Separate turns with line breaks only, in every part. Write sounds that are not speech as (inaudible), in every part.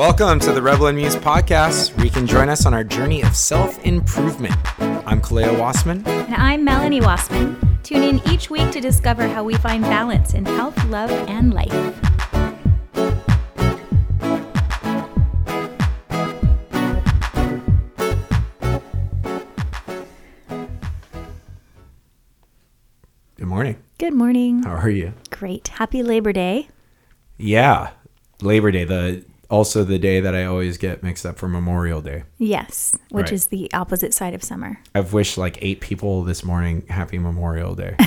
Welcome to the Rebel and Muse podcast, where you can join us on our journey of self improvement. I'm Kaleo Wassman.
And I'm Melanie Wassman. Tune in each week to discover how we find balance in health, love, and life.
Good morning.
Good morning.
How are you?
Great. Happy Labor Day.
Yeah, Labor Day, the also the day that I always get mixed up for Memorial Day.
Yes, which
Right.
is the opposite side of summer.
I've wished like eight people this morning happy Memorial Day. (laughs)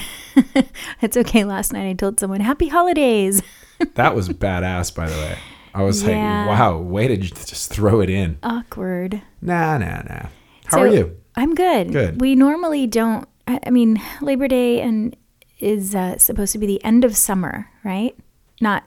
It's okay. Last night I told someone, Happy Holidays. (laughs)
that was badass, by the way. I was
Yeah.
like, wow, way to just throw it in.
Awkward.
Nah, nah, nah. How
So,
are you?
I'm good.
Good.
We normally don't, I I mean, Labor Day and is uh, supposed to be the end of summer, right? Not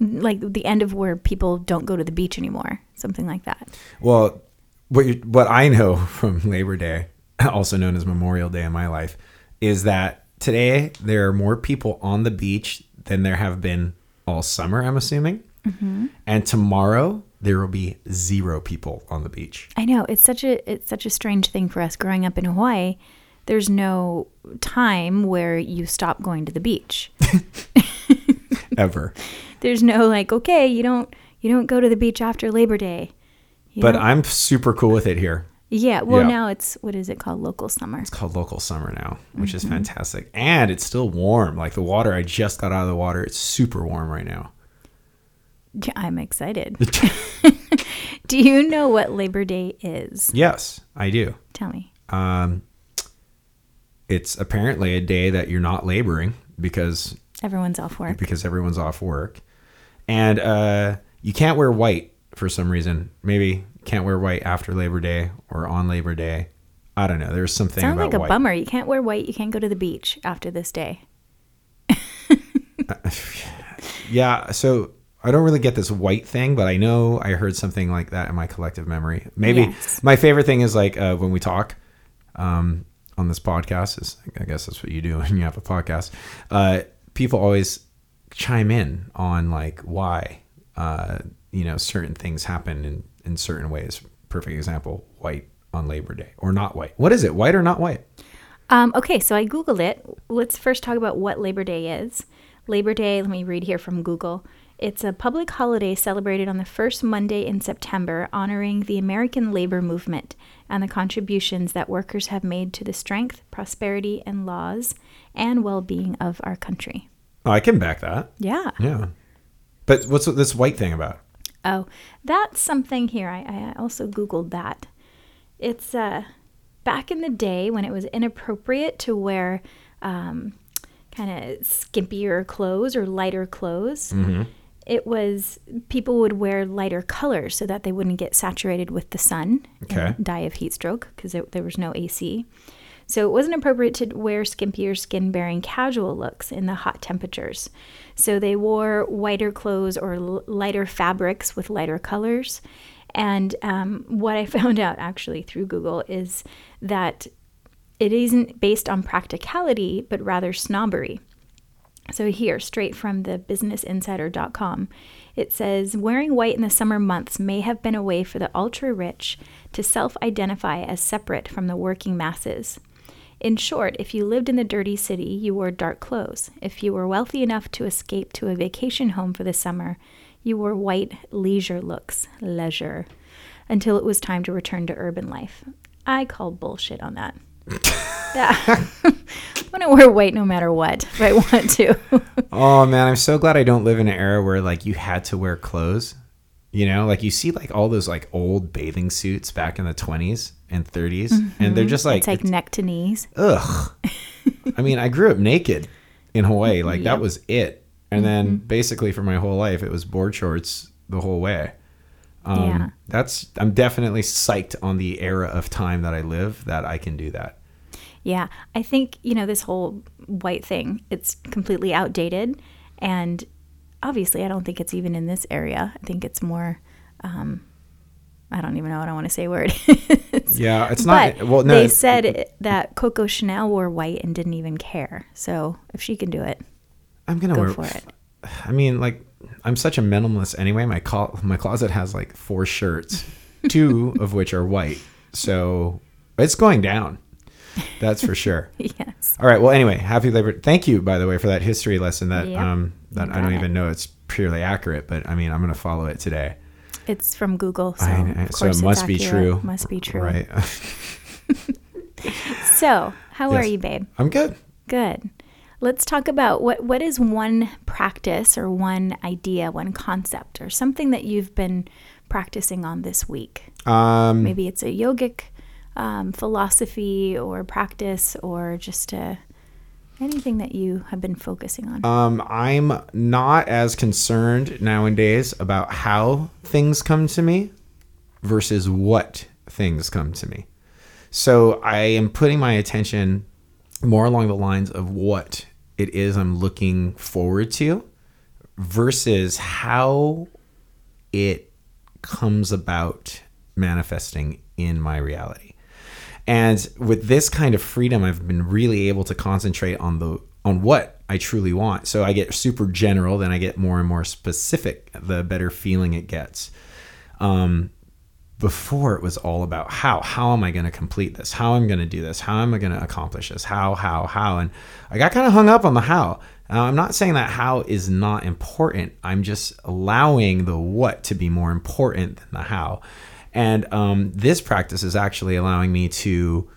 like the end of where people don't go to the beach anymore, something like that.
Well, what you, what I know (laughs) from Labor Day, also known as Memorial Day in my life, is that today there are more people on the beach than there have been all summer. I'm assuming, mm-hmm. and tomorrow there will be zero people on the beach.
I know it's such a it's such a strange thing for us growing up in Hawaii. There's no time where you stop going to the beach. (laughs)
Ever, (laughs)
There's no like, okay, you don't you don't go to the beach after Labor Day.
But
don't-
I'm super cool with it here.
yeah, well
Yeah.
now it's what is it called? Local summer.
It's called local summer now, which is fantastic, and it's still warm. Like the water, I just got out of the water. It's super warm right now.
Yeah, I'm excited. (laughs) (laughs) Do you know what Labor Day is?
Yes, I do.
Tell me.
Um, it's apparently a day that you're not laboring because
Everyone's off work.
because everyone's off work, and uh, you can't wear white for some reason. Maybe can't wear white after Labor Day or on Labor Day. I don't know. There's something
Sounds
about
like a
white.
bummer. You can't wear white. You can't go to the beach after this day. (laughs)
Yeah, so I don't really get this white thing, but I know I heard something like that in my collective memory. Maybe
Yes.
my favorite thing is like uh, when we talk um, on this podcast. Is I guess that's what you do when you have a podcast. Uh, people always chime in on like why uh, you know certain things happen in in certain ways. Perfect example: white on Labor Day or not white. What is it? White or not white?
Um, okay, so I Googled it. Let's first talk about what Labor Day is. Labor Day, let me read here from Google. It's a public holiday celebrated on the first Monday in September, honoring the American labor movement and the contributions that workers have made to the strength, prosperity, and laws and well being of our country.
Oh, I can back that.
Yeah.
Yeah, but what's this white thing about?
Oh, that's something here. I, I also Googled that. It's uh, back in the day when it was inappropriate to wear um, kind of skimpier clothes or lighter clothes. It was people would wear lighter colors so that they wouldn't get saturated with the sun
Okay.
and die of heat stroke because there, was no AC. So it wasn't appropriate to wear skimpier, skin bearing casual looks in the hot temperatures. So they wore whiter clothes or l- lighter fabrics with lighter colors. And um, what I (laughs) found out actually through Google is that it isn't based on practicality, but rather snobbery. So here, straight from the businessinsider.com, it says wearing white in the summer months may have been a way for the ultra rich to self identify as separate from the working masses. In short, if you lived in the dirty city, you wore dark clothes. If you were wealthy enough to escape to a vacation home for the summer, you wore white leisure looks, leisure, until it was time to return to urban life. I call bullshit on that. (laughs) Yeah. I'm gonna wear white no matter what if I want to. (laughs)
Oh man, I'm so glad I don't live in an era where like you had to wear clothes. You know, like you see like all those like old bathing suits back in the 20s and 30s, and they're mm-hmm. just like,
it's like neck to knees.
ugh. I mean, I grew up naked in Hawaii, like that was it. And then mm-hmm. basically for my whole life, it was board shorts the whole way. Um,
Yeah.
That's I'm definitely psyched on the era of time that I live that I can do that.
Yeah, I think you know this whole white thing. It's completely outdated, and obviously, I don't think it's even in this area. I think it's more. Um, I don't even know what I want to say. Where (laughs) it is.
Yeah, it's
but
not. Well, no,
they
it-
said that Coco Chanel wore white and didn't even care. So if she can do it,
I'm gonna
go
wear.
for it.
I mean, like I'm such a minimalist anyway. My my closet has like four shirts, two (laughs) of which are white. So it's going down. That's for sure. (laughs)
yes.
All right. Well, anyway, happy Labor. Thank you, by the way, for that history lesson. That
Yep,
um that I don't
got
even know it's purely accurate, but I mean I'm going to follow it today.
It's from Google, so,
I-
of
so it must be true.
Must be true.
Right. (laughs)
So, how are you, babe?
I'm good.
Good. Let's talk about what what is one practice or one idea, one concept, or something that you've been practicing on this week.
Um,
Maybe it's a yogic um, philosophy or practice, or just a, anything that you have been focusing on.
Um, I'm not as concerned nowadays about how things come to me versus what things come to me. So I am putting my attention more along the lines of what it is I'm looking forward to versus how it comes about manifesting in my reality. And with this kind of freedom, I've been really able to concentrate on the on what I truly want. So I get super general, then I get more and more specific. The better feeling it gets. Um, before it was all about how how am i going to complete this? How am i'm going to do this? How am i going to accomplish this? How how how? And i got kind of hung up on the how. Now, i'm not saying that how is not important. I'm just allowing the what to be more important than the how. And um, this practice is actually allowing me to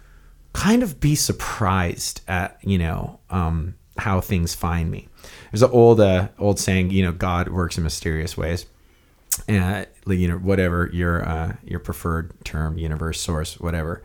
kind of be surprised at you know um, how things find me. There's an old uh, old saying you know god works in mysterious ways uh, you know whatever your uh, your preferred term universe source whatever.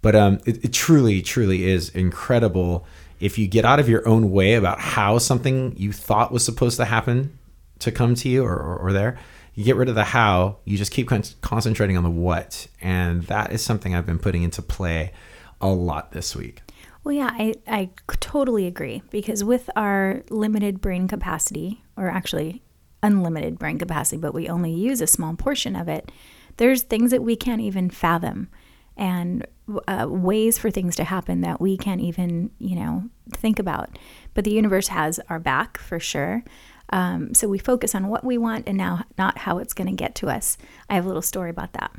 But um, it, it truly truly is incredible if you get out of your own way about how something you thought was supposed to happen to come to you or, or, or there. You get rid of the how you just keep con- concentrating on the what. And that is something i've been putting into play a lot this week.
Well, yeah, I, I totally agree because with our limited brain capacity, or actually unlimited brain capacity, but we only use a small portion of it, there's things that we can't even fathom and uh, ways for things to happen that we can't even, you know, think about. But the universe has our back for sure. Um, so we focus on what we want and now not how it's going to get to us. I have a little story about that.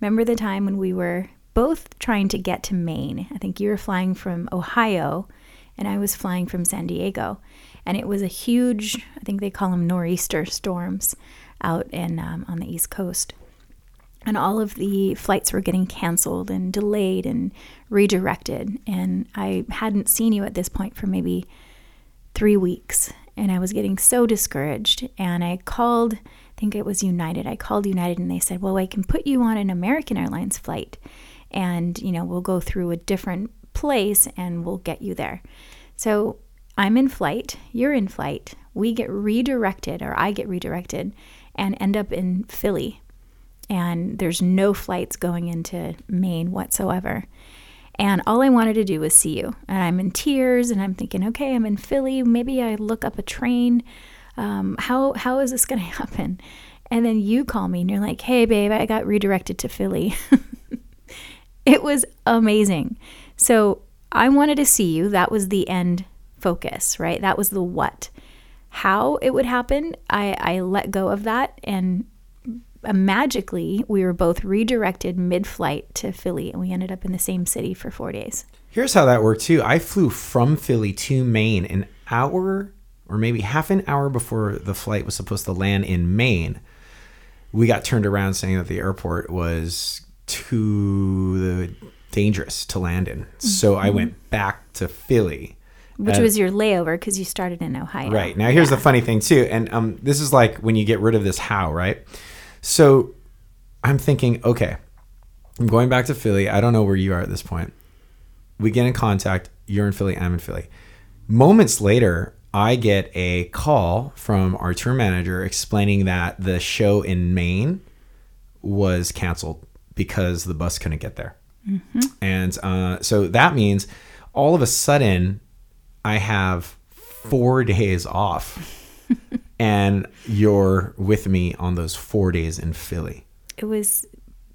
Remember the time when we were both trying to get to Maine? I think you were flying from Ohio and I was flying from San Diego. And it was a huge, I think they call them nor'easter storms out in um, on the East Coast. And all of the flights were getting canceled and delayed and redirected. And I hadn't seen you at this point for maybe three weeks. And I was getting so discouraged. And I called, I think it was United. I called United and they said, Well, I can put you on an American Airlines flight. And, you know, we'll go through a different place and we'll get you there. So I'm in flight, you're in flight. We get redirected, or I get redirected, and end up in Philly. And there's no flights going into Maine whatsoever. And all I wanted to do was see you. And I'm in tears and I'm thinking, okay, I'm in Philly. Maybe I look up a train. Um, how, how is this going (laughs) to happen? And then you call me and you're like, hey, babe, I got redirected to Philly. (laughs) it was amazing. So I wanted to see you. That was the end focus, right? That was the what. How it would happen, I, I let go of that. And uh, magically, we were both redirected mid flight to Philly. And we ended up in the same city for four days.
Here's how that worked too. I flew from Philly to Maine an hour or maybe half an hour before the flight was supposed to land in Maine. We got turned around saying that the airport was too dangerous to land in. So I went back to Philly.
Which
And-
was your layover because you started in Ohio.
Right. Now here's the funny thing too, and um, this is like when you get rid of this how, right? So I'm thinking, okay, I'm going back to Philly. I don't know where you are at this point. We get in contact. You're in Philly. I'm in Philly. Moments later, I get a call from our tour manager explaining that the show in Maine was canceled because the bus couldn't get there. And uh, so that means all of a sudden I have four days off (laughs) and you're with me on those four days in Philly.
It was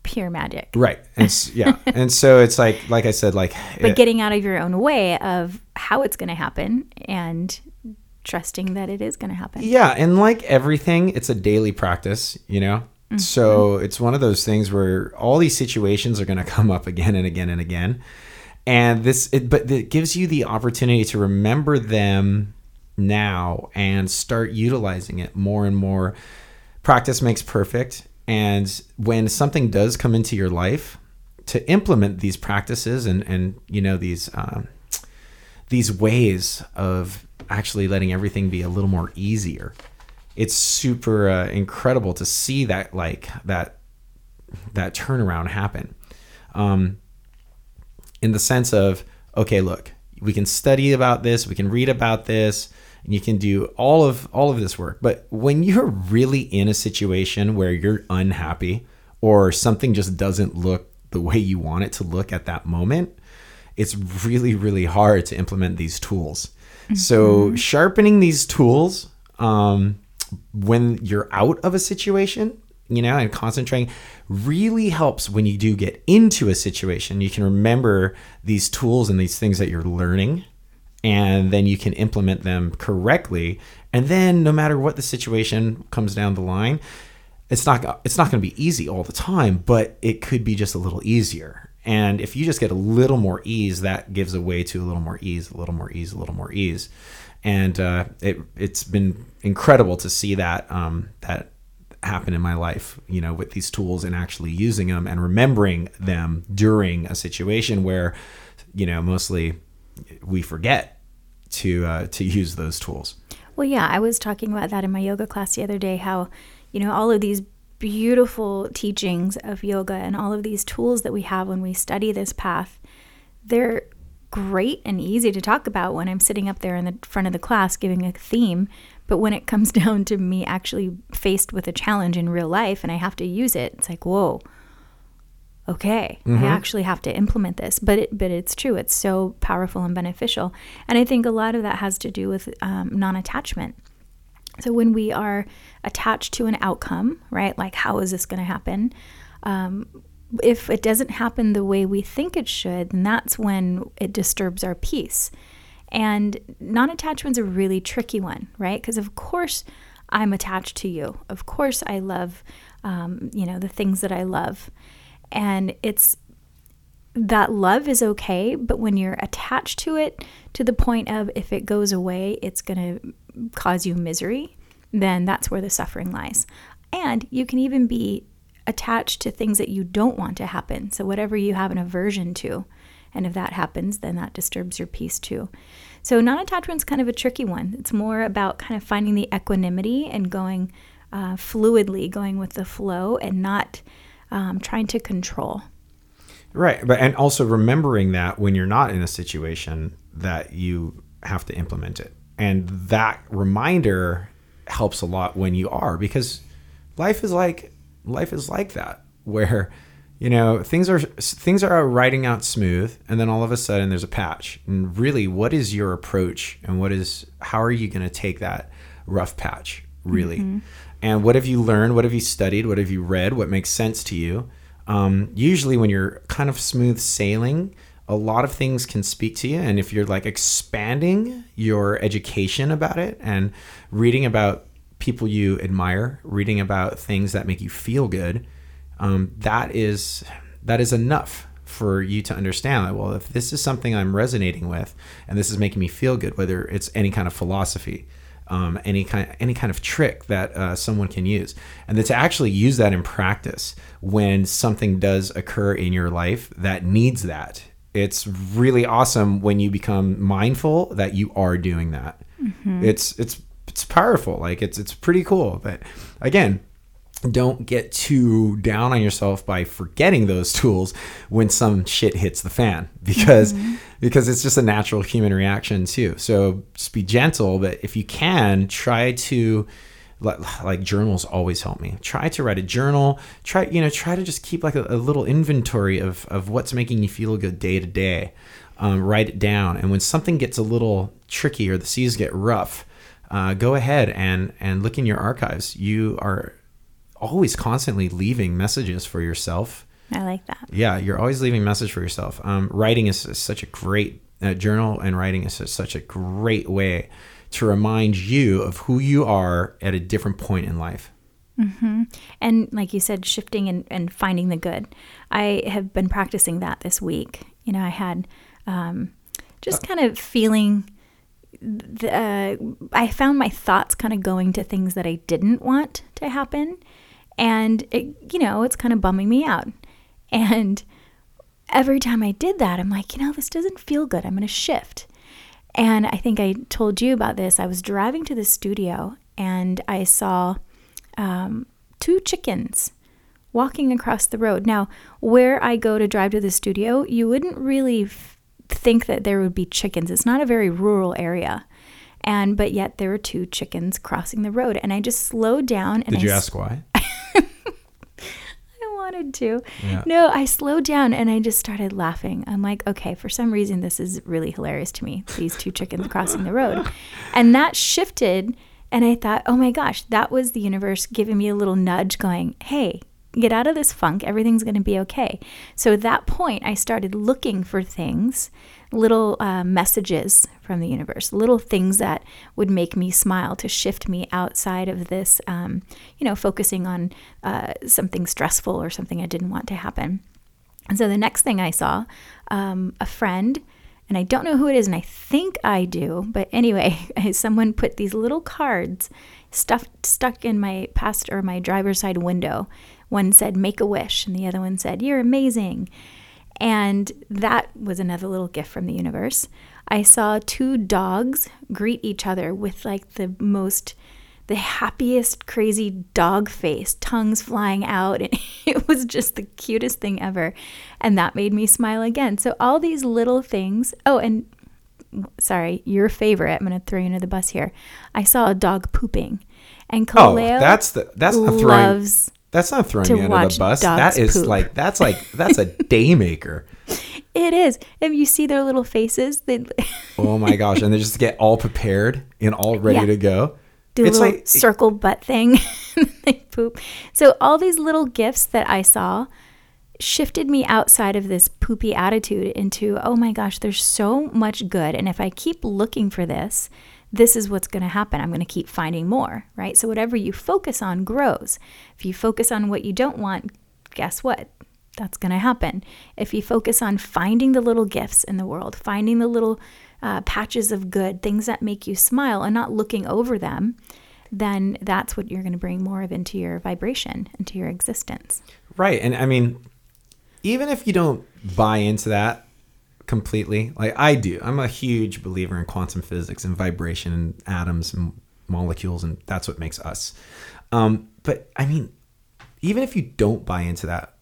pure magic.
Right. And yeah. (laughs) And so it's like, like I said, like,
But
it-
getting out of your own way of how it's going to happen and trusting that it is going to happen.
Yeah, and like everything, it's a daily practice, you know? Mm-hmm. So it's one of those things where all these situations are going to come up again and again and again. And this it but it gives you the opportunity to remember them now and start utilizing it more and more. Practice makes perfect, and when something does come into your life, to implement these practices and and you know these um, these ways of actually letting everything be a little more easier it's super uh, incredible to see that like that that turnaround happen um, in the sense of okay look we can study about this we can read about this and you can do all of all of this work. But when you're really in a situation where you're unhappy or something just doesn't look the way you want it to look at that moment it's really really hard to implement these tools. So sharpening these tools um, when you're out of a situation you know and concentrating really helps when you do get into a situation you can remember these tools and these things that you're learning and then you can implement them correctly. And then no matter what the situation comes down the line it's not it's not going to be easy all the time but it could be just a little easier. And if you just get a little more ease that gives a way to a little more ease a little more ease a little more ease. And uh, it it's been incredible to see that um, that happen in my life you know with these tools and actually using them and remembering them during a situation where you know mostly we forget to uh, to use those tools
Well, yeah, I was talking about that in my yoga class the other day how, you know, all of these beautiful teachings of yoga and all of these tools that we have when we study this path, they're great and easy to talk about when I'm sitting up there in the front of the class giving a theme. But when it comes (laughs) down to me actually faced with a challenge in real life and I have to use it, it's like, whoa, okay, I actually have to implement this. But it, but it's true. It's so powerful and beneficial. And I think a lot of that has to do with um, non-attachment. So when we are attached to an outcome, right? Like, how is this going to happen? Um, if it doesn't happen the way we think it should, then that's when it disturbs our peace. And non attachment's a really tricky one, right? Because, of course, I'm attached to you. Of course, I love, um, you know, the things that I love. And it's that love is okay, but when you're attached to it to the point of if it goes away, it's going to cause you misery, then that's where the suffering lies. And you can even be attached to things that you don't want to happen. So, whatever you have an aversion to, and if that happens, then that disturbs your peace too. So, non attachment's kind of a tricky one. It's more about kind of finding the equanimity and going uh, fluidly, going with the flow and not um, trying to control.
Right, but and also remembering that when you're not in a situation that you have to implement it. And that reminder helps a lot when you are because life is like life is like that (laughs) where you know things are things are riding out smooth and then all of a sudden there's a patch. And really what is your approach and what is how are you going to take that rough patch really? And what have you learned? What have you studied? What have you read? What makes sense to you? um, usually when you're kind of smooth sailing a lot of things can speak to you and if you're like expanding your education about it and reading about people you admire reading about things that make you feel good um, that is that is enough for you to understand that well if this is something i'm resonating with and this is making me feel good whether it's any kind of philosophy um, any kind any kind of trick that uh, someone can use, and then to actually use that in practice when something does occur in your life that needs that. It's really awesome when you become mindful that you are doing that. It's it's it's powerful. Like it's it's pretty cool. But again, don't get too down on yourself by forgetting those tools when some shit hits the fan (laughs) because because it's just a natural human reaction too. So just be gentle but if you can try to like journals always help me. Try to write a journal. Try you know try to just keep like a, a little inventory of of what's making you feel good day to day. Um, write it down and when something gets a little tricky or the seas get rough uh, go ahead and and look in your archives. You are always constantly leaving messages for yourself.
I like that.
Yeah, you're always leaving message for yourself. Um, writing is, is such a great uh, journal, and writing is such a great way to remind you of who you are at a different point in life.
And like you said, shifting and, and finding the good. I have been practicing that this week. You know, I had um, just kind of feeling. The, uh, I found my thoughts kind of going to things that I didn't want to happen, and it, you know, it's kind of bumming me out. And every time I did that, I'm like, you know, this doesn't feel good. I'm going to shift. And I think I told you about this. I was driving to the studio and I saw um, two chickens walking across the road. Now, where I go to drive to the studio, you wouldn't really f- think that there would be chickens. It's not a very rural area. And but yet there were two chickens crossing the road and I just slowed down and
Did
I
you
s-
ask why?
Wanted to.
Yeah.
No, I slowed down and I just started laughing. I'm like, okay, for some reason, this is really hilarious to me. These two chickens crossing the road. And that shifted. And I thought, oh my gosh, that was the universe giving me a little nudge going, hey, get out of this funk. Everything's going to be okay. So at that point, I started looking for things, little uh, messages from the universe, little things that would make me smile to shift me outside of this, um, you know, focusing on uh, something stressful or something I didn't want to happen. And so the next thing I saw, um, a friend, and I don't know who it is, and I think I do, but anyway, (laughs) someone put these little cards stuffed stuck in my past or my driver's side window. One said "Make a wish," and the other one said "You're amazing." And that was another little gift from the universe. I saw two dogs greet each other with like the most, the happiest, crazy dog face, tongues flying out. And (laughs) it was just the cutest thing ever. And that made me smile again. So, all these little things. Oh, and sorry, your favorite. I'm going to throw you under the bus here. I saw a dog pooping. And
Oh,
Kaleo
that's the that's the throwing
loves
that's not throwing you under the bus. That is
poop.
like that's like that's a (laughs) day maker.
it is. If you see their little faces, they (laughs)
Oh my gosh! And they just get all prepared and all ready
Yeah.
to go.
do a
it's
little
like
circle butt thing. (laughs) they poop. So all these little gifts that I saw shifted me outside of this poopy attitude into, oh my gosh, there's so much good. And if I keep looking for this, this is what's going to happen. I'm going to keep finding more, right? So whatever you focus on grows. If you focus on what you don't want, guess what? That's going to happen. If you focus on finding the little gifts in the world, finding the little uh, patches of good, things that make you smile, and not looking over them, then that's what you're going to bring more of into your vibration, into your existence.
right, and I mean, even if you don't buy into that completely, like I do, I'm a huge believer in quantum physics and vibration and atoms and molecules, and that's what makes us. Um, but I mean, even if you don't buy into that,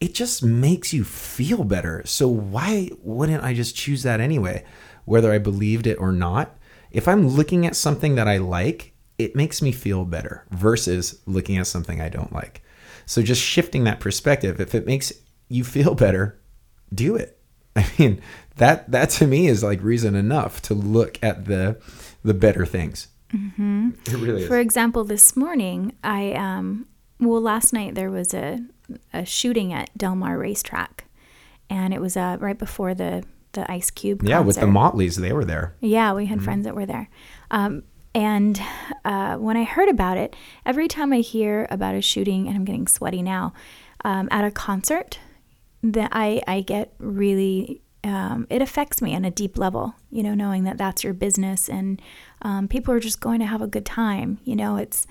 it just makes you feel better. So why wouldn't I just choose that anyway, whether I believed it or not? If I'm looking at something that I like, it makes me feel better versus looking at something I don't like. So just shifting that perspective, if it makes you feel better, do it. I mean, that that to me is like reason enough to look at the the better things. Mm-hmm. It really is.
For example, this morning, I um, well, last night there was a a shooting at Del Mar Racetrack, and it was uh, right before the the Ice Cube.
yeah, with the. Motleys, they were there.
Yeah, we
Mm-hmm.
had friends that were there. Um, and uh, when I heard about it, every time I hear about a shooting, and I'm getting sweaty now, um, at a concert, that I, I get really, um, it affects me on a deep level, you know, knowing that that's your business and um, people are just going to have a good time. You know, it's,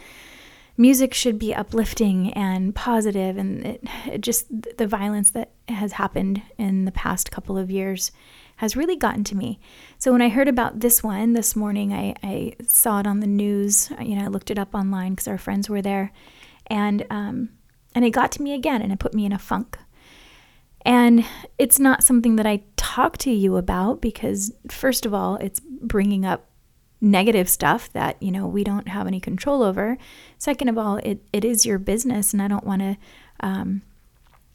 music should be uplifting and positive and it, it just the violence that has happened in the past couple of years has really gotten to me so when i heard about this one this morning i, I saw it on the news you know i looked it up online because our friends were there and um, and it got to me again and it put me in a funk and it's not something that i talk to you about because first of all it's bringing up negative stuff that you know we don't have any control over. Second of all it, it is your business and i don't want to um,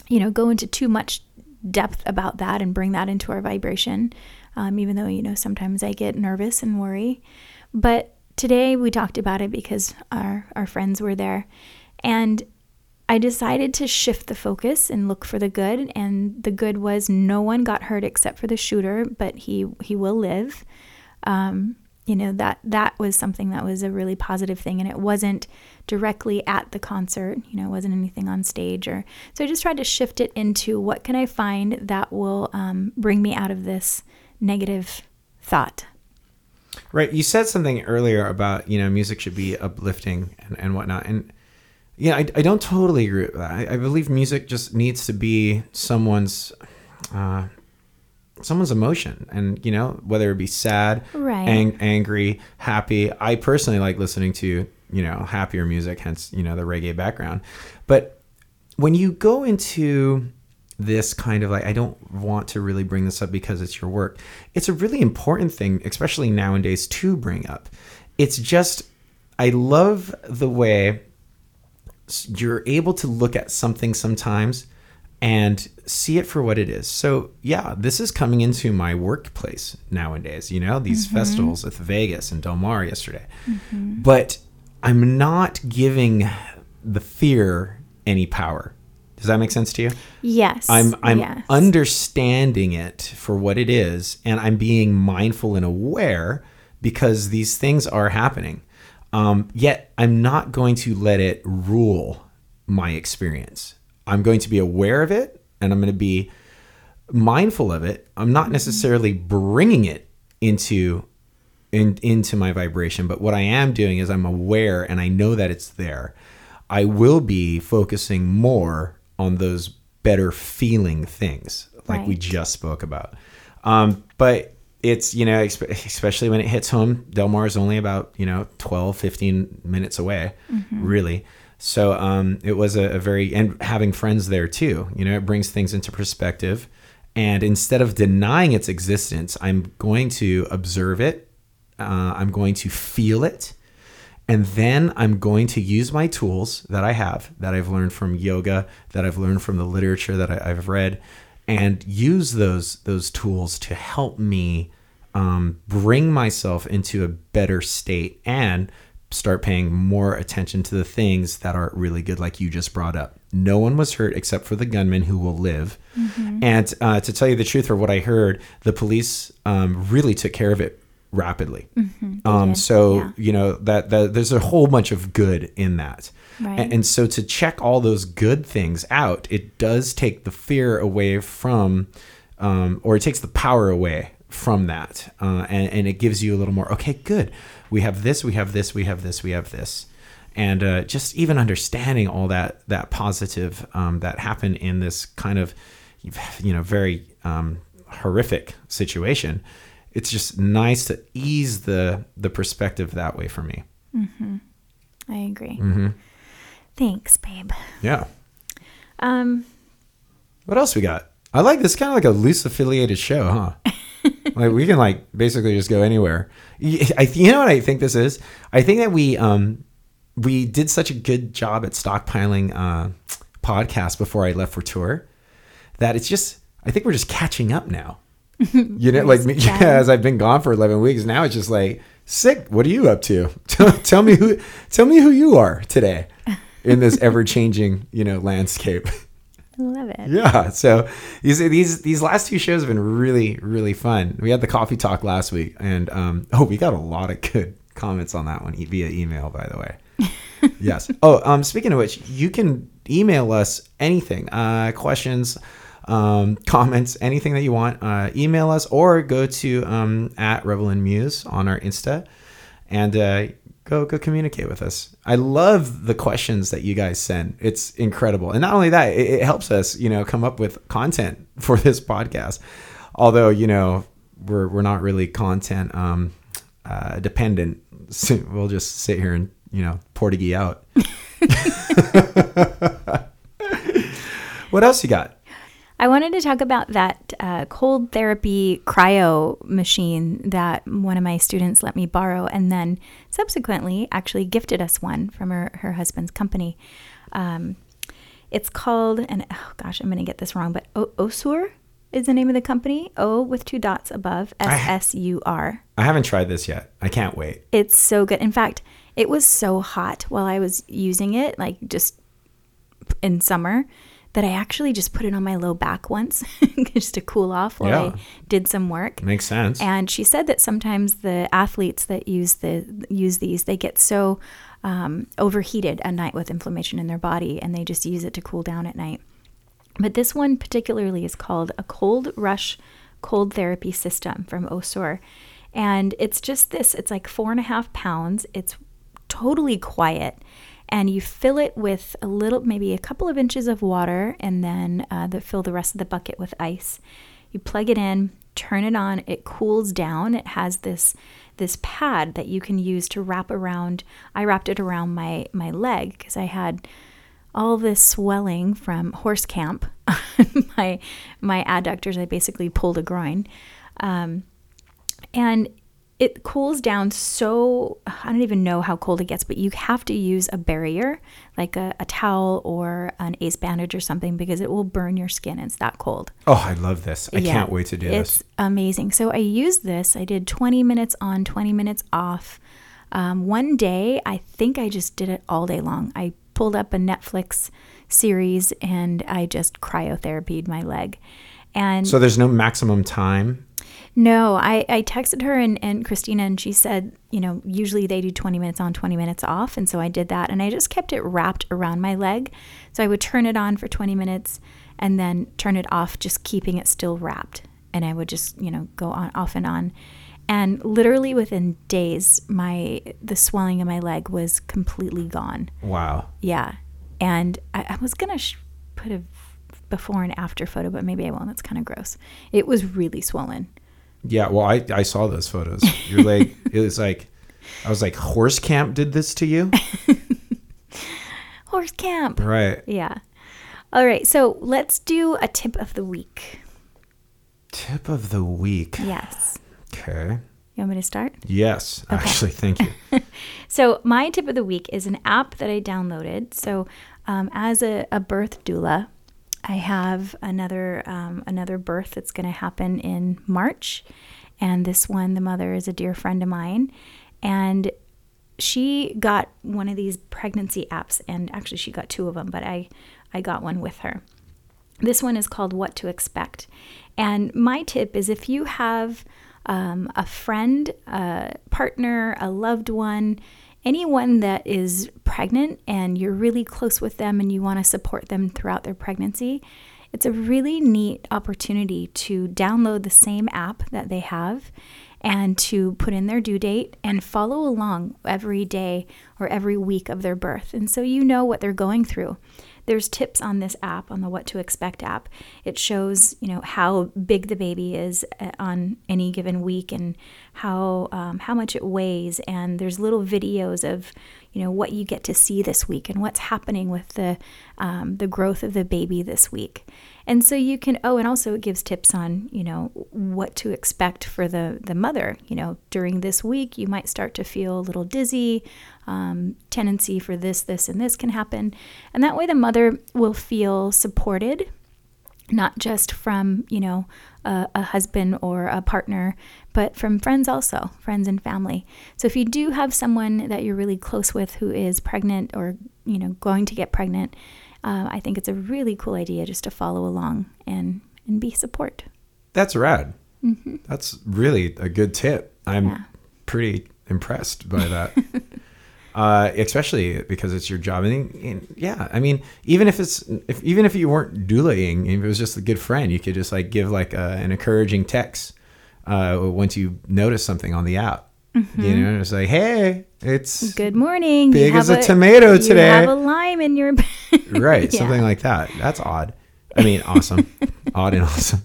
you know go into too much depth about that and bring that into our vibration um, even though you know sometimes i get nervous and worry. But today we talked about it because our, our friends were there. And i decided to shift the focus and look for the good and the good was no one got hurt except for the shooter but he he will live um, you know that that was something that was a really positive thing and it wasn't directly at the concert you know it wasn't anything on stage or so i just tried to shift it into what can i find that will um, bring me out of this negative thought
Right. You said something earlier about, you know, music should be uplifting and, and whatnot. And yeah, I, I don't totally agree with that. I, I believe music just needs to be someone's uh, someone's emotion. And, you know, whether it be sad,
Right.
ang- angry, happy. I personally like listening to, you know, happier music, hence, you know, the reggae background. But when you go into this kind of like I don't want to really bring this up because it's your work. It's a really important thing, especially nowadays, to bring up. It's just I love the way you're able to look at something sometimes and see it for what it is. So, yeah, this is coming into my workplace nowadays, you know, these mm-hmm. festivals with Vegas and Del Mar yesterday. Mm-hmm. But I'm not giving the fear any power. Does that make sense to you?
yes
I'm I'm
yes.
understanding it for what it is, and I'm being mindful and aware because these things are happening. Um, yet I'm not going to let it rule my experience. I'm going to be aware of it, and I'm going to be mindful of it. I'm not necessarily bringing it into in, into my vibration, but what I am doing is I'm aware and I know that it's there. I will be focusing more on those better feeling things, like we just spoke about. Um, but it's you know especially when it hits home del mar is only about you know 12 15 minutes away really. So um, it was a, a very and having friends there too you know it brings things into perspective. And instead of denying its existence i'm going to observe it uh, i'm going to feel it and then I'm going to use my tools that I have, that I've learned from yoga, that I've learned from the literature that I, I've read, and use those those tools to help me um, bring myself into a better state and start paying more attention to the things that are really good, like you just brought up. No one was hurt except for the gunman who will live. And uh, to tell you the truth, or what I heard, the police um, really took care of it rapidly. Um,
did,
so
yeah.
you know that, that there's a whole bunch of good in that.
Right.
And, and so to check all those good things out, it does take the fear away from, um, or it takes the power away from that, uh, and, and it gives you a little more. Okay, good. We have this. We have this. We have this. We have this. And uh, just even understanding all that that positive um, that happened in this kind of, you know, very um, horrific situation, it's just nice to ease the the perspective that way for me.
i agree
Mm-hmm.
thanks babe
Yeah.
um
What else we got? I like this kind of like a loose affiliated show, huh? (laughs) like we can like basically just go anywhere. I, you know what I think this is? I think that we um we did such a good job at stockpiling uh podcasts before I left for tour that it's just I think we're just catching up now. You know, like me, (laughs)
Yeah.
as I've been gone for eleven weeks, now it's just like sick. What are you up to? (laughs) Tell, me who, tell me who you are today (laughs) in this ever changing, you know, landscape.
i love it
Yeah. So these these these last two shows have been really really fun. We had the coffee talk last week, and um, oh, we got a lot of good comments on that one via email, by the way. yes. Oh, um, speaking of which, you can email us anything, uh, questions, um, (laughs) comments, anything that you want. Uh, email us or go to um, at Revel and Muse on our Insta, and uh, go go communicate with us. I love the questions that you guys send. It's incredible, and not only that, it, it helps us, you know, come up with content (laughs) for this podcast. Although you know we're we're not really content um, uh, dependent. (laughs) So we'll just sit here and you know Portuguese out. what else you got?
I wanted to talk about that uh, cold therapy cryo machine that one of my students let me borrow and then subsequently actually gifted us one from her, her husband's company. Um, it's called, and oh gosh, I'm going to get this wrong, but o- Össur is the name of the company. O with two dots above, S S U R.
I haven't tried this yet. I can't wait.
It's so good. In fact, it was so hot while I was using it, like just in summer, that I actually just put it on my low back once (laughs) just to cool off while
Yeah.
I did some work.
Makes sense.
And she said that sometimes the athletes that use the use these, they get so um, overheated at night with inflammation in their body, and they just use it to cool down at night. But this one particularly is called a cold rush cold therapy system from Össur. And it's just this it's like four and a half pounds. It's totally quiet. And you fill it with a little, maybe a couple of inches of water, and then uh, the, fill the rest of the bucket with ice. You plug it in, turn it on. It cools down. It has this this pad that you can use to wrap around. I wrapped it around my my leg because I had all this swelling from horse camp. (laughs) my my adductors, I basically pulled a groin, um, and it cools down so I don't even know how cold it gets, but you have to use a barrier like a, a towel or an ace bandage or something because it will burn your skin. It's that cold.
oh, I love this. I
Yeah,
can't wait to do
it's
this.
It's amazing. So I used this. I did 20 minutes on, 20 minutes off. Um, one day, I think I just did it all day long. I pulled up a Netflix series and I just cryotherapied my leg. And
So there's no maximum time.
No, I, I texted her and, and Christina, and she said, you know, usually they do 20 minutes on, 20 minutes off. And so I did that. And I just kept it wrapped around my leg. So I would turn it on for 20 minutes and then turn it off, just keeping it still wrapped. And I would just, you know, go on off and on. And literally within days, my the swelling in my leg was completely gone.
Wow.
Yeah. And I, I was going to sh- put a before and after photo, but maybe I won't. That's kind of gross. It was really swollen.
Yeah, well, I, I saw those photos. Your leg, (laughs) it was like, I was like, horse camp did this to you? (laughs)
Horse camp.
right.
Yeah. All right. So let's do a tip of the week.
Tip of the week.
Yes.
Okay.
You want me to start?
Yes, actually, thank you. (laughs)
So, my tip of the week is an app that I downloaded. So, um, as a, a birth doula, I have another um, another birth that's going to happen in March, and this one, the mother is a dear friend of mine, and she got one of these pregnancy apps, and actually she got two of them, but I I got one with her. This one is called What to Expect. And my tip is if you have um, a friend, a partner, a loved one, anyone that is pregnant and you're really close with them and you want to support them throughout their pregnancy, it's a really neat opportunity to download the same app that they have and to put in their due date and follow along every day or every week of their birth. And so you know what they're going through. There's tips on this app, on the What to Expect app. It shows, you know, how big the baby is uh, on any given week and how um, how much it weighs. And there's little videos of, you know, what you get to see this week and what's happening with the um, the growth of the baby this week. And so you can oh, and also it gives tips on you know what to expect for the the mother. You know, during this week you might start to feel a little dizzy. Um, tendency for this, this, and this can happen, and that way the mother will feel supported not just from you know a, a, husband or a partner but from friends also friends and family so if you do have someone that you're really close with who is pregnant or you know going to get pregnant uh, i think it's a really cool idea just to follow along and and be support
That's rad. That's really a good tip. I'm
Yeah.
pretty impressed by that. (laughs) uh, especially because it's your job. And, and yeah, I mean, even if it's if even if you weren't doulaing, if it was just a good friend, you could just like give like a, an encouraging text uh, once you notice something on the app. You know, it's like, hey, it's
good morning You
Big as
have
a tomato today.
you have a lime in your (laughs)
right,
Yeah.
something like that. That's odd. I mean, awesome, (laughs) odd and awesome.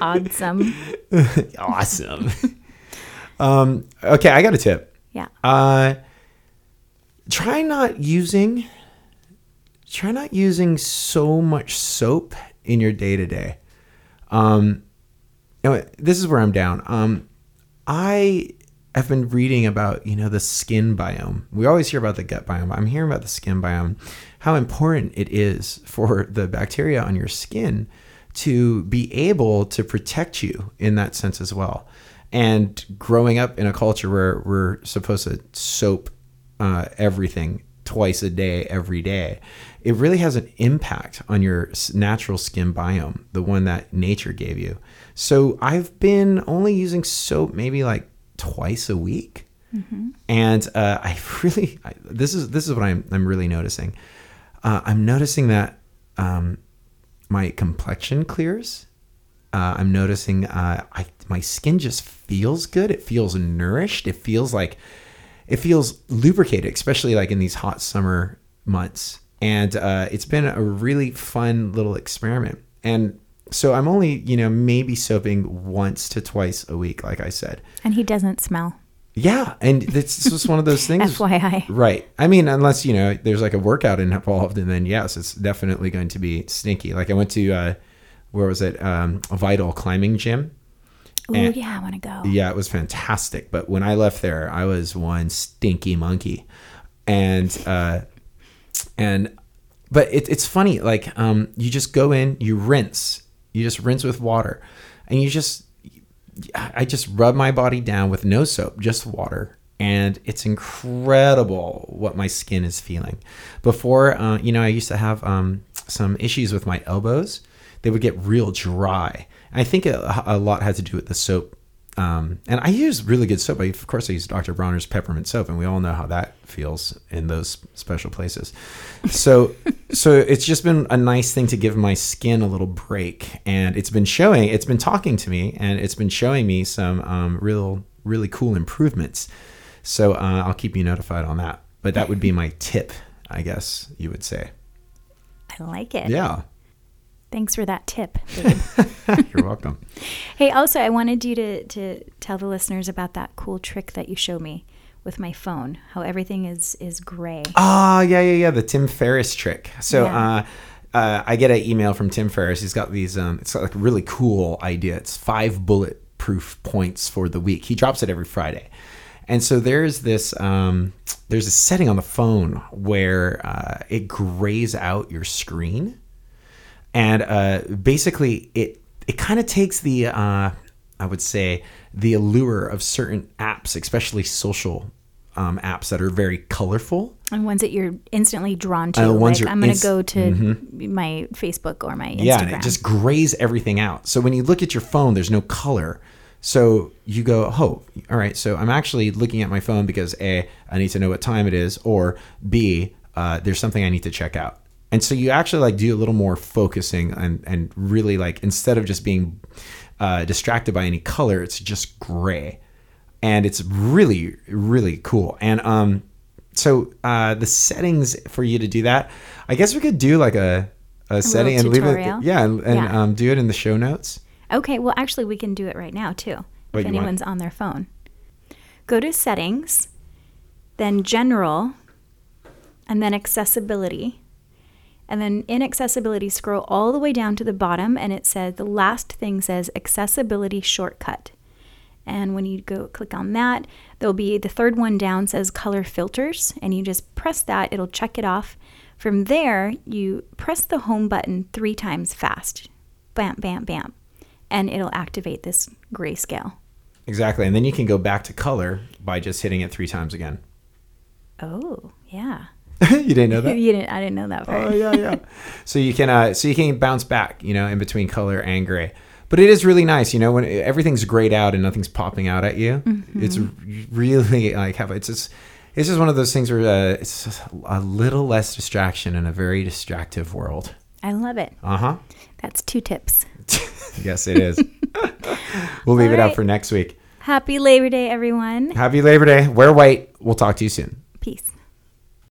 awesome (laughs)
awesome. um, okay, I got a tip.
yeah
Uh, try not using try not using so much soap in your day to day. Um, know, this is where I'm down. Um, I have been reading about you know the skin biome. We always hear about the gut biome. I'm hearing about the skin biome. How important it is for the bacteria on your skin to be able to protect you in that sense as well. And growing up in a culture where we're supposed to soap uh, everything twice a day, every day, it really has an impact on your natural skin biome, the one that nature gave you. So I've been only using soap maybe like twice a week, and uh, I (laughs) really I, this is this is what I'm I'm really noticing. Uh, I'm noticing that um, my complexion clears. Uh, I'm noticing uh, I, my skin just feels good. It feels nourished. It feels like it feels lubricated, especially like in these hot summer months. And uh, it's been a really fun little experiment. And so I'm only, you know, maybe soaping once to twice a week, like I said.
And he doesn't smell.
Yeah, and this, this was one of those (laughs) things.
FYI.
Right. I mean, unless you know, there's like a workout involved, and then yes, it's definitely going to be stinky. Like I went to, uh, where was it? Um, a Vital climbing gym. And-
yeah, I want to go.
Yeah, it was fantastic. But when I left there, I was one stinky monkey, and uh, and but it, it's funny. Like um, you just go in, you rinse, you just rinse with water, and you just I just rub my body down with no soap, just water. And it's incredible what my skin is feeling. Before, uh, you know, I used to have um, some issues with my elbows. They would get real dry. I think a, a lot had to do with the soap. Um, and I use really good soap. I, of course, I use Dr. Bronner's peppermint soap, and we all know how that feels in those special places. So, (laughs) so it's just been a nice thing to give my skin a little break, and it's been showing. It's been talking to me, and it's been showing me some um, real, really cool improvements. So uh, I'll keep you notified on that. But that would be my tip, I guess you would say.
I like it.
Yeah,
Thanks for that tip. (laughs)
you're welcome.
hey, also, I wanted you to, to tell the listeners about that cool trick that you show me with my phone, how everything is, is gray.
Ah, yeah, yeah, yeah. The Tim Ferriss trick. So,
Yeah.
uh, uh, I get an email from Tim Ferriss. He's got these. Um, it's like a really cool idea. It's five bulletproof points for the week. He drops it every Friday, and so there's this. Um, there's a setting on the phone where uh, it grays out your screen, and uh, basically it it kind of takes the uh, I would say the allure of certain apps, especially social um, apps that are very colorful.
And ones that you're instantly drawn to.
Uh, ones
like, I'm going to
inst-
go to my Facebook or my Instagram.
Yeah, and it just grays everything out. So when you look at your phone, there's no color. So you go, oh, all right. So I'm actually looking at my phone because A, I need to know what time it is, or B, uh, there's something I need to check out. And so you actually like do a little more focusing and and really like instead of just being uh, distracted by any color, it's just gray, and it's really really cool. And um, so uh, the settings for you to do that, I guess we could do like a a, setting and leave it, yeah, and, and
Yeah.
Um, do it in the show notes.
Okay, well, actually, we can do it right now too.
What,
if
you want-
anyone's on their phone, go to settings, then general, and then accessibility. And then in accessibility, scroll all the way down to the bottom, and it says the last thing says accessibility shortcut. And when you go click on that, there'll be the third one down says color filters, and you just press that, it'll check it off. From there, you press the home button three times fast. Bam, bam, bam. And it'll activate this grayscale.
Exactly, and then you can go back to color by just hitting it three times again.
Oh, yeah. (laughs)
you didn't know that? (laughs)
you didn't, I didn't know that part.
Oh yeah, yeah. (laughs) so you can uh, so you can bounce back, you know, in between color and gray. But it is really nice, you know, when everything's grayed out and nothing's popping out at you. It's really like have it's just it's just one of those things where uh, it's a little less distraction in a very distractive world.
I love it.
Uh huh.
That's two tips.
Yes, it is. we'll leave
All
it out for next week.
Happy Labor Day, everyone.
Happy Labor Day. Wear white. We'll talk to you soon.
Peace.